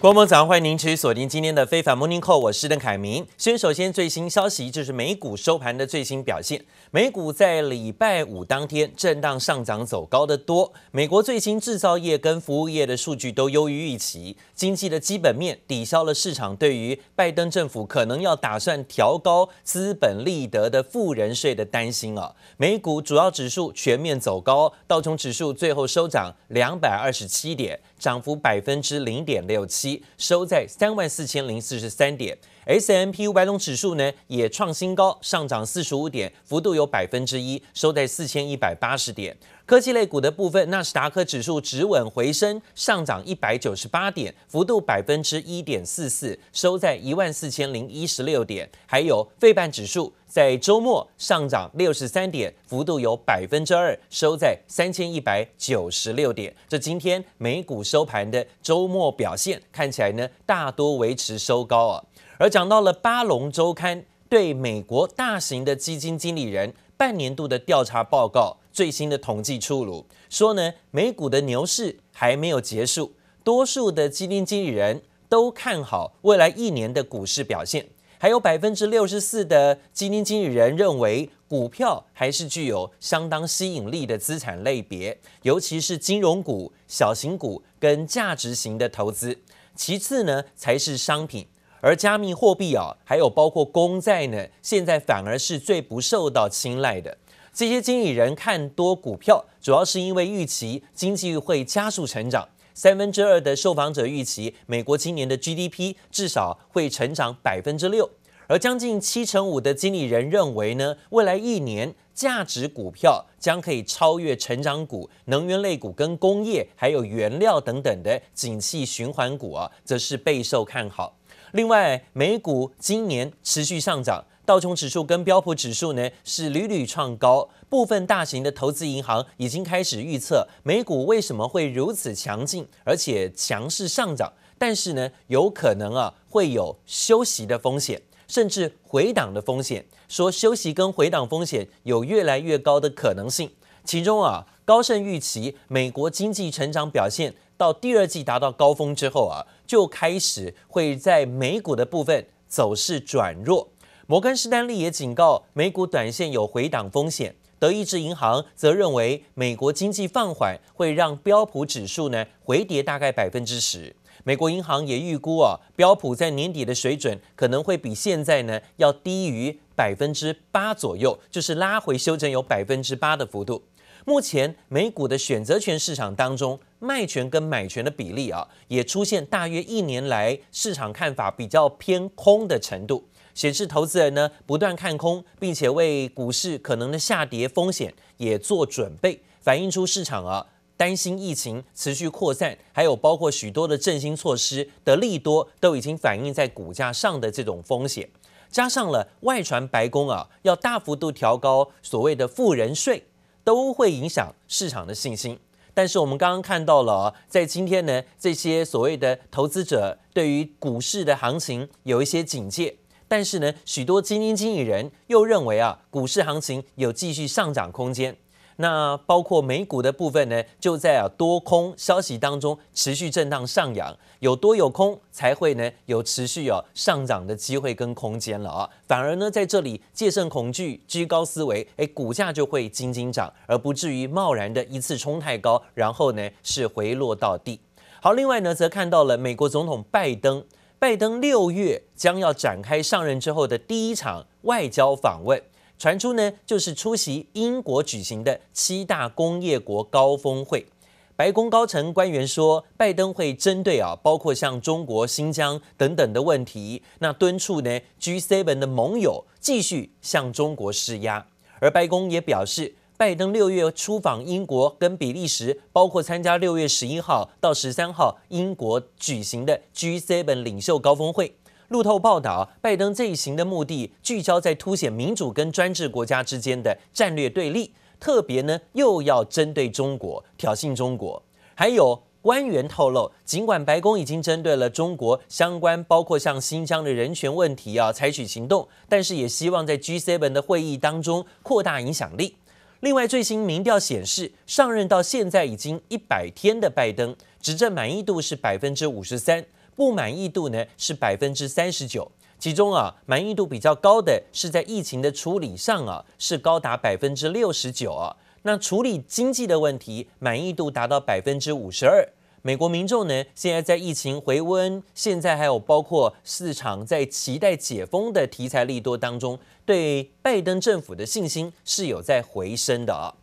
国门早上，欢迎您持续锁定今天的非凡 Morning Call，我是邓凯明。先首先最新消息，就是美股收盘的最新表现。美股在礼拜五当天震荡上涨，走高的多。美国最新制造业跟服务业的数据都优于预期，经济的基本面抵消了市场对于拜登政府可能要打算调高资本利得的富人税的担心啊。美股主要指数全面走高，道琼指数最后收涨两百二十七点。涨幅百分之零点六七，收在三万四千零四十三点。S M P 五百种指数呢也创新高，上涨四十五点，幅度有百分之一，收在四千一百八十点。科技类股的部分，纳斯达克指数止稳回升，上涨一百九十八点，幅度百分之一点四四，收在一万四千零一十六点。还有费半指数在周末上涨六十三点，幅度有百分之二，收在三千一百九十六点。这今天美股收盘的周末表现看起来呢，大多维持收高啊。而讲到了巴龙周刊对美国大型的基金经理人半年度的调查报告。最新的统计出炉，说呢，美股的牛市还没有结束，多数的基金经理人都看好未来一年的股市表现，还有百分之六十四的基金经理人认为股票还是具有相当吸引力的资产类别，尤其是金融股、小型股跟价值型的投资，其次呢才是商品，而加密货币啊，还有包括公债呢，现在反而是最不受到青睐的。这些经理人看多股票，主要是因为预期经济会加速成长。三分之二的受访者预期美国今年的 GDP 至少会成长百分之六，而将近七成五的经理人认为呢，未来一年价值股票将可以超越成长股、能源类股跟工业还有原料等等的景气循环股啊，则是备受看好。另外，美股今年持续上涨。道琼指数跟标普指数呢是屡屡创高，部分大型的投资银行已经开始预测美股为什么会如此强劲，而且强势上涨。但是呢，有可能啊会有休息的风险，甚至回档的风险。说休息跟回档风险有越来越高的可能性。其中啊，高盛预期美国经济成长表现到第二季达到高峰之后啊，就开始会在美股的部分走势转弱。摩根士丹利也警告，美股短线有回档风险。德意志银行则认为，美国经济放缓会让标普指数呢回跌大概百分之十。美国银行也预估啊，标普在年底的水准可能会比现在呢要低于百分之八左右，就是拉回修正有百分之八的幅度。目前美股的选择权市场当中，卖权跟买权的比例啊，也出现大约一年来市场看法比较偏空的程度。显示投资人呢不断看空，并且为股市可能的下跌风险也做准备，反映出市场啊担心疫情持续扩散，还有包括许多的振兴措施的利多都已经反映在股价上的这种风险，加上了外传白宫啊要大幅度调高所谓的富人税，都会影响市场的信心。但是我们刚刚看到了，在今天呢，这些所谓的投资者对于股市的行情有一些警戒。但是呢，许多基金经理人又认为啊，股市行情有继续上涨空间。那包括美股的部分呢，就在啊多空消息当中持续震荡上扬，有多有空才会呢有持续有上涨的机会跟空间了啊。反而呢，在这里戒慎恐惧，居高思维，哎，股价就会轻轻涨，而不至于贸然的一次冲太高，然后呢是回落到地。好，另外呢，则看到了美国总统拜登。拜登六月将要展开上任之后的第一场外交访问，传出呢就是出席英国举行的七大工业国高峰会。白宫高层官员说，拜登会针对啊，包括像中国、新疆等等的问题，那敦促呢 G7 的盟友继续向中国施压。而白宫也表示。拜登六月出访英国跟比利时，包括参加六月十一号到十三号英国举行的 G7 领袖高峰会。路透报道，拜登这一行的目的聚焦在凸显民主跟专制国家之间的战略对立，特别呢又要针对中国挑衅中国。还有官员透露，尽管白宫已经针对了中国相关，包括像新疆的人权问题啊采取行动，但是也希望在 G7 的会议当中扩大影响力。另外，最新民调显示，上任到现在已经一百天的拜登，执政满意度是百分之五十三，不满意度呢是百分之三十九。其中啊，满意度比较高的是在疫情的处理上啊，是高达百分之六十九啊。那处理经济的问题，满意度达到百分之五十二。美国民众呢，现在在疫情回温，现在还有包括市场在期待解封的题材利多当中，对拜登政府的信心是有在回升的啊。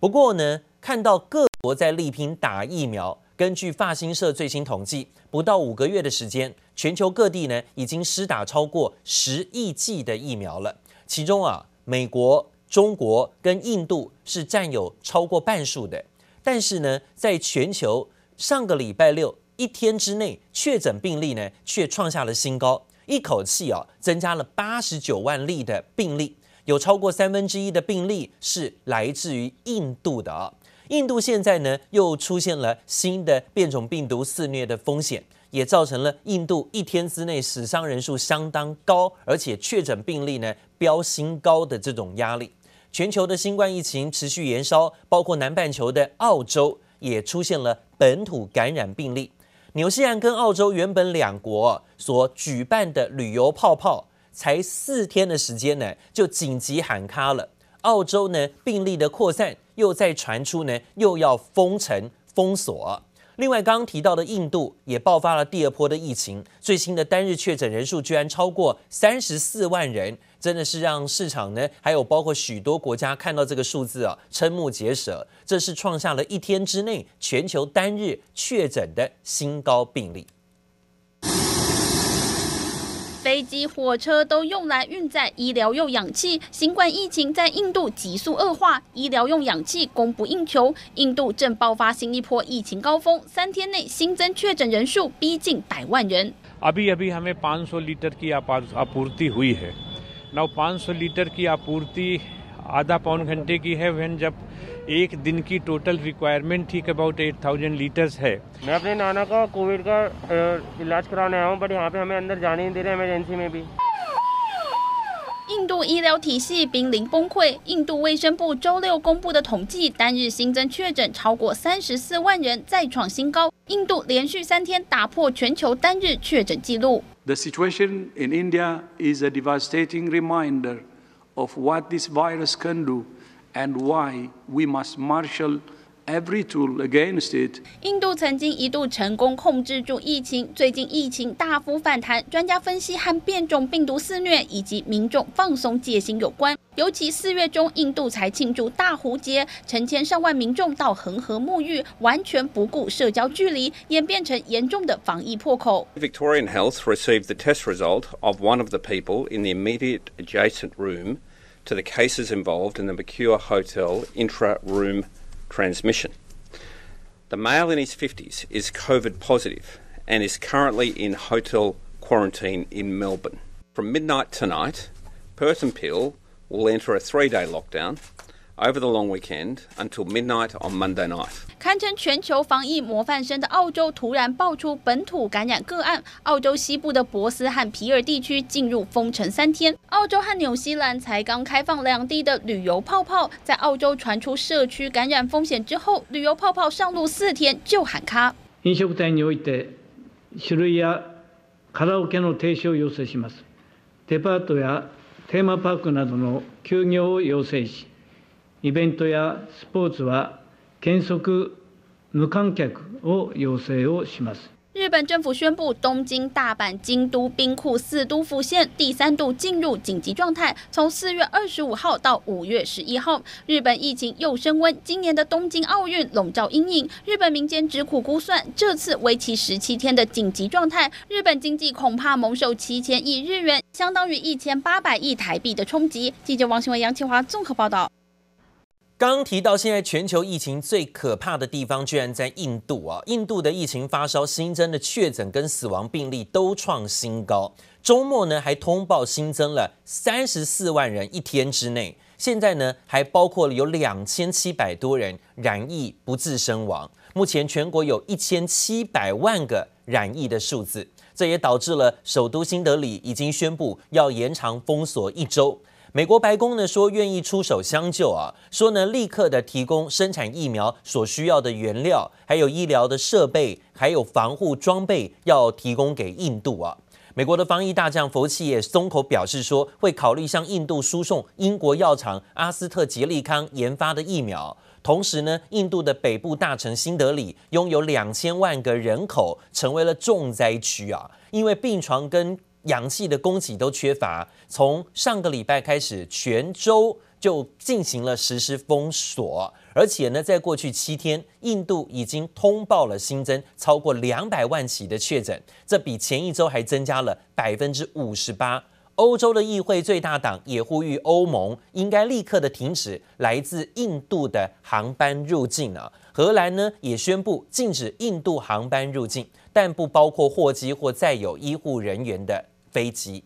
不过呢，看到各国在力拼打疫苗，根据法新社最新统计，不到五个月的时间，全球各地呢已经施打超过十亿剂的疫苗了。其中啊，美国、中国跟印度是占有超过半数的。但是呢，在全球上个礼拜六一天之内，确诊病例呢却创下了新高，一口气啊增加了八十九万例的病例。有超过三分之一的病例是来自于印度的啊，印度现在呢又出现了新的变种病毒肆虐的风险，也造成了印度一天之内死伤人数相当高，而且确诊病例呢飙新高的这种压力。全球的新冠疫情持续延烧，包括南半球的澳洲也出现了本土感染病例。纽西兰跟澳洲原本两国所举办的旅游泡泡。才四天的时间呢，就紧急喊卡了。澳洲呢，病例的扩散又在传出呢，又要封城封锁。另外，刚刚提到的印度也爆发了第二波的疫情，最新的单日确诊人数居然超过三十四万人，真的是让市场呢，还有包括许多国家看到这个数字啊，瞠目结舌。这是创下了一天之内全球单日确诊的新高病例。飞机、火车都用来运载医疗用氧气。新冠疫情在印度急速恶化，医疗用氧气供不应求。印度正爆发新一波疫情高峰，三天内新增确诊人数逼近百万人。अभी अभी हमें 500 लीटर की आपूर्ति हुई है। now 500 लीटर की आपूर्ति आधा पौन घंटे की है। when जब एक दिन की टोटल रिक्वायरमेंट थी अबाउट 8000 लीटर्स है। मैं अपने नाना का कोविड का इलाज कराने आया हूँ बट यहाँ पे हमें अंदर जाने नहीं दे रहे इमरजेंसी में भी。印度医疗体系濒临崩溃。印度卫生部周六公布的统计，单日新增确诊超过三十四万人，再创新高。印度连续三天打破全球单日确诊纪录。The situation in India is a devastating reminder of what this virus can do. And why we must marshal every tool against it. 印度曾经一度成功控制住疫情，最近疫情大幅反弹。专家分析和变种病毒肆虐以及民众放松戒心有关。尤其四月中，印度才庆祝大壶节，成千上万民众到恒河沐浴，完全不顾社交距离，演变成严重的防疫破口。Victorian Health received the test result of one of the people in the immediate adjacent room. To the cases involved in the Mercure Hotel intra-room transmission. The male in his 50s is COVID positive and is currently in hotel quarantine in Melbourne. From midnight tonight, Perth and Peel will enter a three-day lockdown over the long weekend until midnight on Monday night. 堪称全球防疫模范生的澳洲突然爆出本土感染个案，澳洲西部的博斯和皮尔地区进入封城三天。澳洲和纽西兰才刚开放两地的旅游泡泡，在澳洲传出社区感染风险之后，旅游泡泡上路四天就喊卡。饮食店において酒类やカラオケの停止を要请します。デパートやテーマパークなどの休业を要请し、 イベントやスポーツは原则无観客を要请をします。日本政府宣布，东京、大阪、京都、兵库四都府县第三度进入紧急状态。从四月二十五号到五月十一号，日本疫情又升温。今年的东京奥运笼罩阴影，日本民间疾苦估算，这次为期十七天的紧急状态，日本经济恐怕蒙受七千亿日元，相当于一千八百亿台币的冲击。记者王新文、杨启华综合报道。 刚提到，现在全球疫情最可怕的地方居然在印度啊！印度的疫情发烧新增的确诊跟死亡病例都创新高，周末呢还通报新增了三十四万人一天之内，现在呢还包括了有两千七百多人染疫不治身亡。目前全国有一千七百万个染疫的数字，这也导致了首都新德里已经宣布要延长封锁一周。美国白宫呢说愿意出手相救啊，说呢立刻的提供生产疫苗所需要的原料，还有医疗的设备，还有防护装备要提供给印度啊。美国的防疫大将佛奇也松口表示说，会考虑向印度输送英国药厂阿斯特捷利康研发的疫苗。同时呢，印度的北部大城新德里拥有两千万个人口，成为了重灾区啊，因为病床跟氧气的供给都缺乏。从上个礼拜开始，全州就进行了实施封锁。而且呢，在过去七天，印度已经通报了新增超过两百万起的确诊，这比前一周还增加了百分之五十八。欧洲的议会最大党也呼吁欧盟应该立刻的停止来自印度的航班入境啊。荷兰呢也宣布禁止印度航班入境，但不包括货机或载有医护人员的飞机。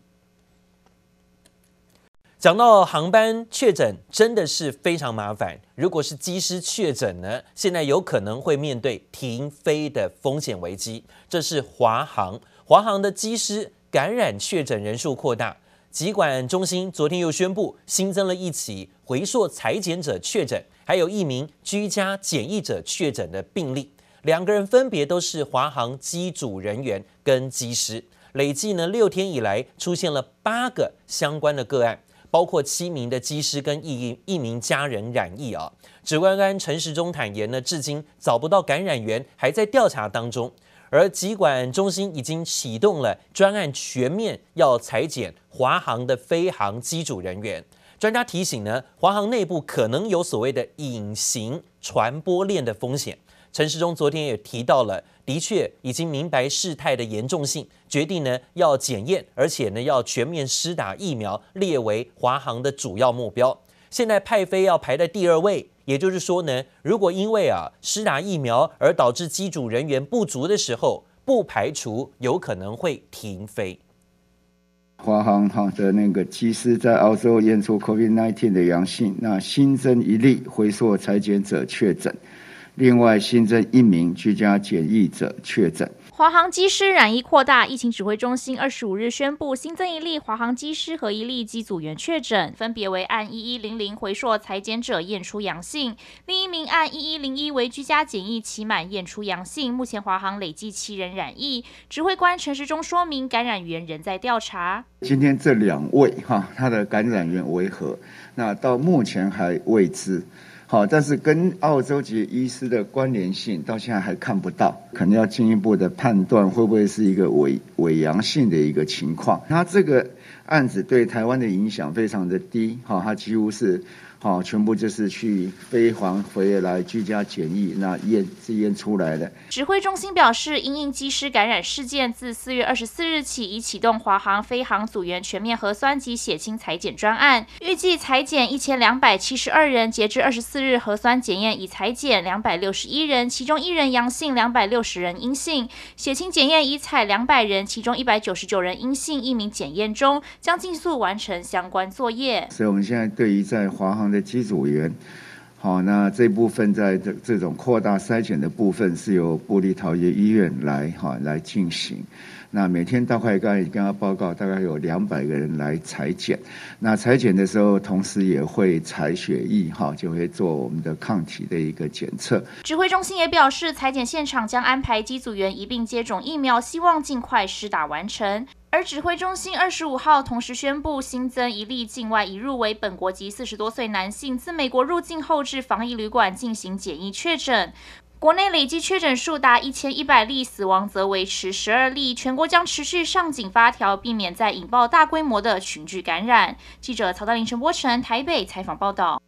讲到航班确诊，真的是非常麻烦。如果是机师确诊呢，现在有可能会面对停飞的风险危机。这是华航，华航的机师感染确诊人数扩大，疾管中心昨天又宣布新增了一起回溯采检者确诊，还有一名居家检疫者确诊的病例。两个人分别都是华航机组人员跟机师，累计呢六天以来出现了八个相关的个案。包括七名的机师跟一一名家人染疫啊，指挥官陈时中坦言呢，至今找不到感染源，还在调查当中。而疾管中心已经启动了专案，全面要裁减华航的飞航机组人员。专家提醒呢，华航内部可能有所谓的隐形传播链的风险。陈时中昨天也提到了，的确已经明白事态的严重性，决定呢要检验，而且呢要全面施打疫苗，列为华航的主要目标。现在派飞要排在第二位，也就是说呢，如果因为啊施打疫苗而导致机组人员不足的时候，不排除有可能会停飞。华航哈的那个机师在澳洲验出 COVID-19 的阳性，那新增一例回溯采检者确诊。另外新增一名居家检疫者确诊。华航机师染疫扩大，疫情指挥中心二十五日宣布新增一例华航机师和一例机组员确诊，分别为按一一零零回溯采检者验出阳性，另一名按一一零一为居家检疫期满验出阳性。目前华航累计七人染疫，指挥官陈时中说明感染源仍在调查。今天这两位哈，他的感染源为何？那到目前还未知。好，但是跟澳洲籍医师的关联性到现在还看不到，可能要进一步的判断会不会是一个伪伪阳性的一个情况。那这个案子对台湾的影响非常的低，哈，他几乎是。好，全部就是去飞黄回来居家检疫，那验是验出来的。指挥中心表示，因应机师感染事件，自四月二十四日起已启动华航飞航组员全面核酸及血清采检专案，预计采检一千两百七十二人。截至二十四日，核酸检验已采检两百六十一人，其中一人阳性，两百六十人阴性；血清检验已采两百人，其中一百九十九人阴性，一名检验中，将尽速完成相关作业。所以，我们现在对于在华航的机组员，好，那这部分在这这种扩大筛选的部分是由布利陶耶医院来哈来进行。那每天大概刚才跟他报告，大概有两百个人来裁剪。那裁剪的时候，同时也会采血液，哈，就会做我们的抗体的一个检测。指挥中心也表示，裁剪现场将安排机组员一并接种疫苗，希望尽快施打完成。而指挥中心二十五号同时宣布新增一例境外移入为本国籍四十多岁男性，自美国入境后至防疫旅馆进行检疫确诊。国内累计确诊数达一千一百例，死亡则维持十二例。全国将持续上紧发条，避免再引爆大规模的群聚感染。记者曹大林、陈柏成台北采访报道。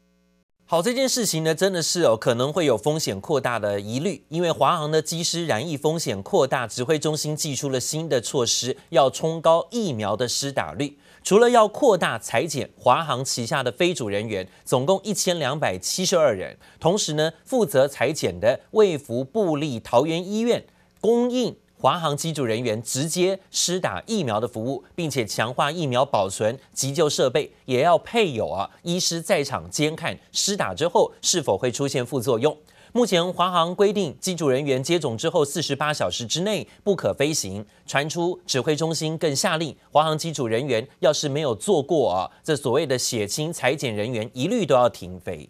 好，这件事情呢，真的是哦，可能会有风险扩大的疑虑，因为华航的机师染疫风险扩大，指挥中心寄出了新的措施，要冲高疫苗的施打率。除了要扩大裁减华航旗下的飞组人员，总共一千两百七十二人，同时呢，负责裁减的卫福部立桃园医院供应。华航机组人员直接施打疫苗的服务，并且强化疫苗保存急救设备，也要配有啊医师在场监看施打之后是否会出现副作用。目前华航规定，机组人员接种之后四十八小时之内不可飞行。传出指挥中心更下令，华航机组人员要是没有做过啊，这所谓的血清裁剪人员一律都要停飞。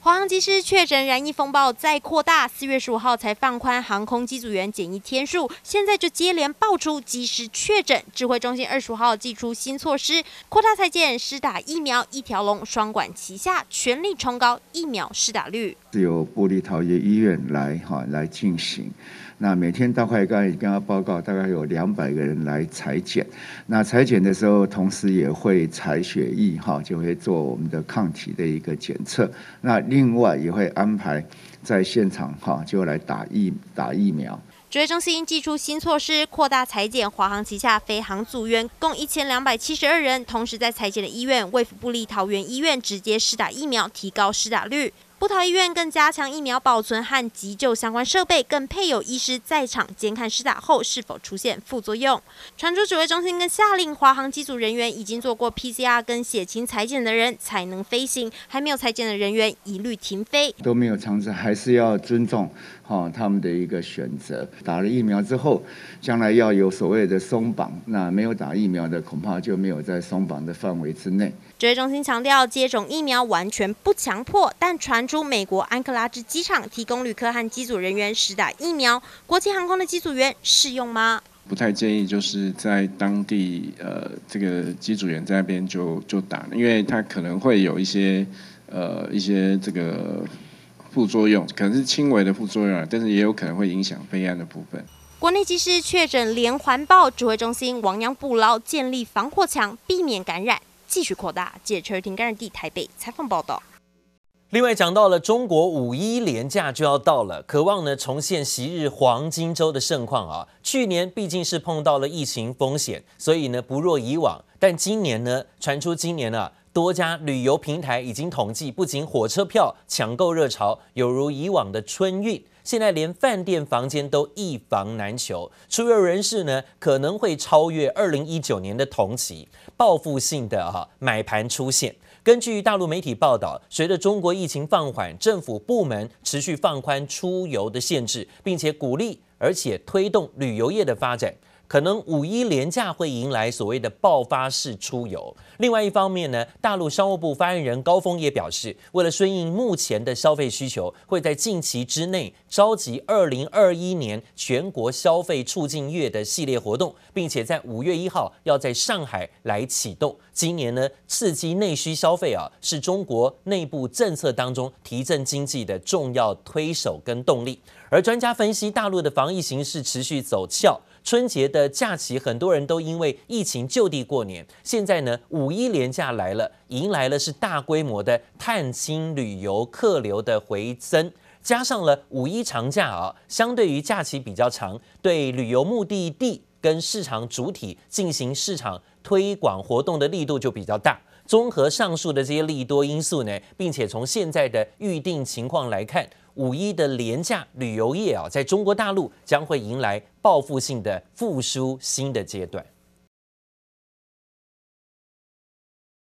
华航机师确诊燃疫风暴再扩大，四月十五号才放宽航空机组员检疫天数，现在就接连爆出机师确诊。指挥中心二十五号祭出新措施，扩大裁检、施打疫苗，一条龙双管齐下，全力冲高疫苗施打率。是由部立桃园医院来哈来进行。那每天大概刚才跟他报告，大概有两百个人来裁剪。那裁剪的时候，同时也会采血液，哈，就会做我们的抗体的一个检测。那另外也会安排在现场，哈，就来打疫打疫苗。指挥中心祭出新措施，扩大裁剪，华航旗下飞航组员共一千两百七十二人，同时在裁剪的医院卫福部立桃园医院直接施打疫苗，提高施打率。布桃医院更加强疫苗保存和急救相关设备，更配有医师在场监看施打后是否出现副作用。传出指挥中心更下令，华航机组人员已经做过 PCR 跟血清裁剪的人才能飞行，还没有裁剪的人员一律停飞。都没有尝试，还是要尊重哈他们的一个选择。打了疫苗之后，将来要有所谓的松绑，那没有打疫苗的恐怕就没有在松绑的范围之内。指挥中心强调，接种疫苗完全不强迫，但传出美国安克拉治机场提供旅客和机组人员施打疫苗，国际航空的机组员适用吗？不太建议，就是在当地呃这个机组员在那边就就打，因为他可能会有一些呃一些这个副作用，可能是轻微的副作用，但是也有可能会影响飞安的部分。国内机师确诊连环爆，指挥中心亡羊补牢，建立防火墙，避免感染。继续扩大。记者陈瑞婷、甘仁地台北采访报道。另外讲到了中国五一连假就要到了，渴望呢重现昔日黄金周的盛况啊。去年毕竟是碰到了疫情风险，所以呢不若以往。但今年呢传出今年啊多家旅游平台已经统计，不仅火车票抢购热潮有如以往的春运。现在连饭店房间都一房难求，出游人士呢可能会超越二零一九年的同期，报复性的哈买盘出现。根据大陆媒体报道，随着中国疫情放缓，政府部门持续放宽出游的限制，并且鼓励而且推动旅游业的发展。可能五一连假会迎来所谓的爆发式出游。另外一方面呢，大陆商务部发言人高峰也表示，为了顺应目前的消费需求，会在近期之内召集二零二一年全国消费促进月的系列活动，并且在五月一号要在上海来启动。今年呢，刺激内需消费啊，是中国内部政策当中提振经济的重要推手跟动力。而专家分析，大陆的防疫形势持续走俏。春节的假期，很多人都因为疫情就地过年。现在呢，五一连假来了，迎来了是大规模的探亲旅游客流的回增，加上了五一长假啊，相对于假期比较长，对旅游目的地跟市场主体进行市场推广活动的力度就比较大。综合上述的这些利多因素呢，并且从现在的预定情况来看。五一的廉价旅游业啊，在中国大陆将会迎来报复性的复苏新的阶段。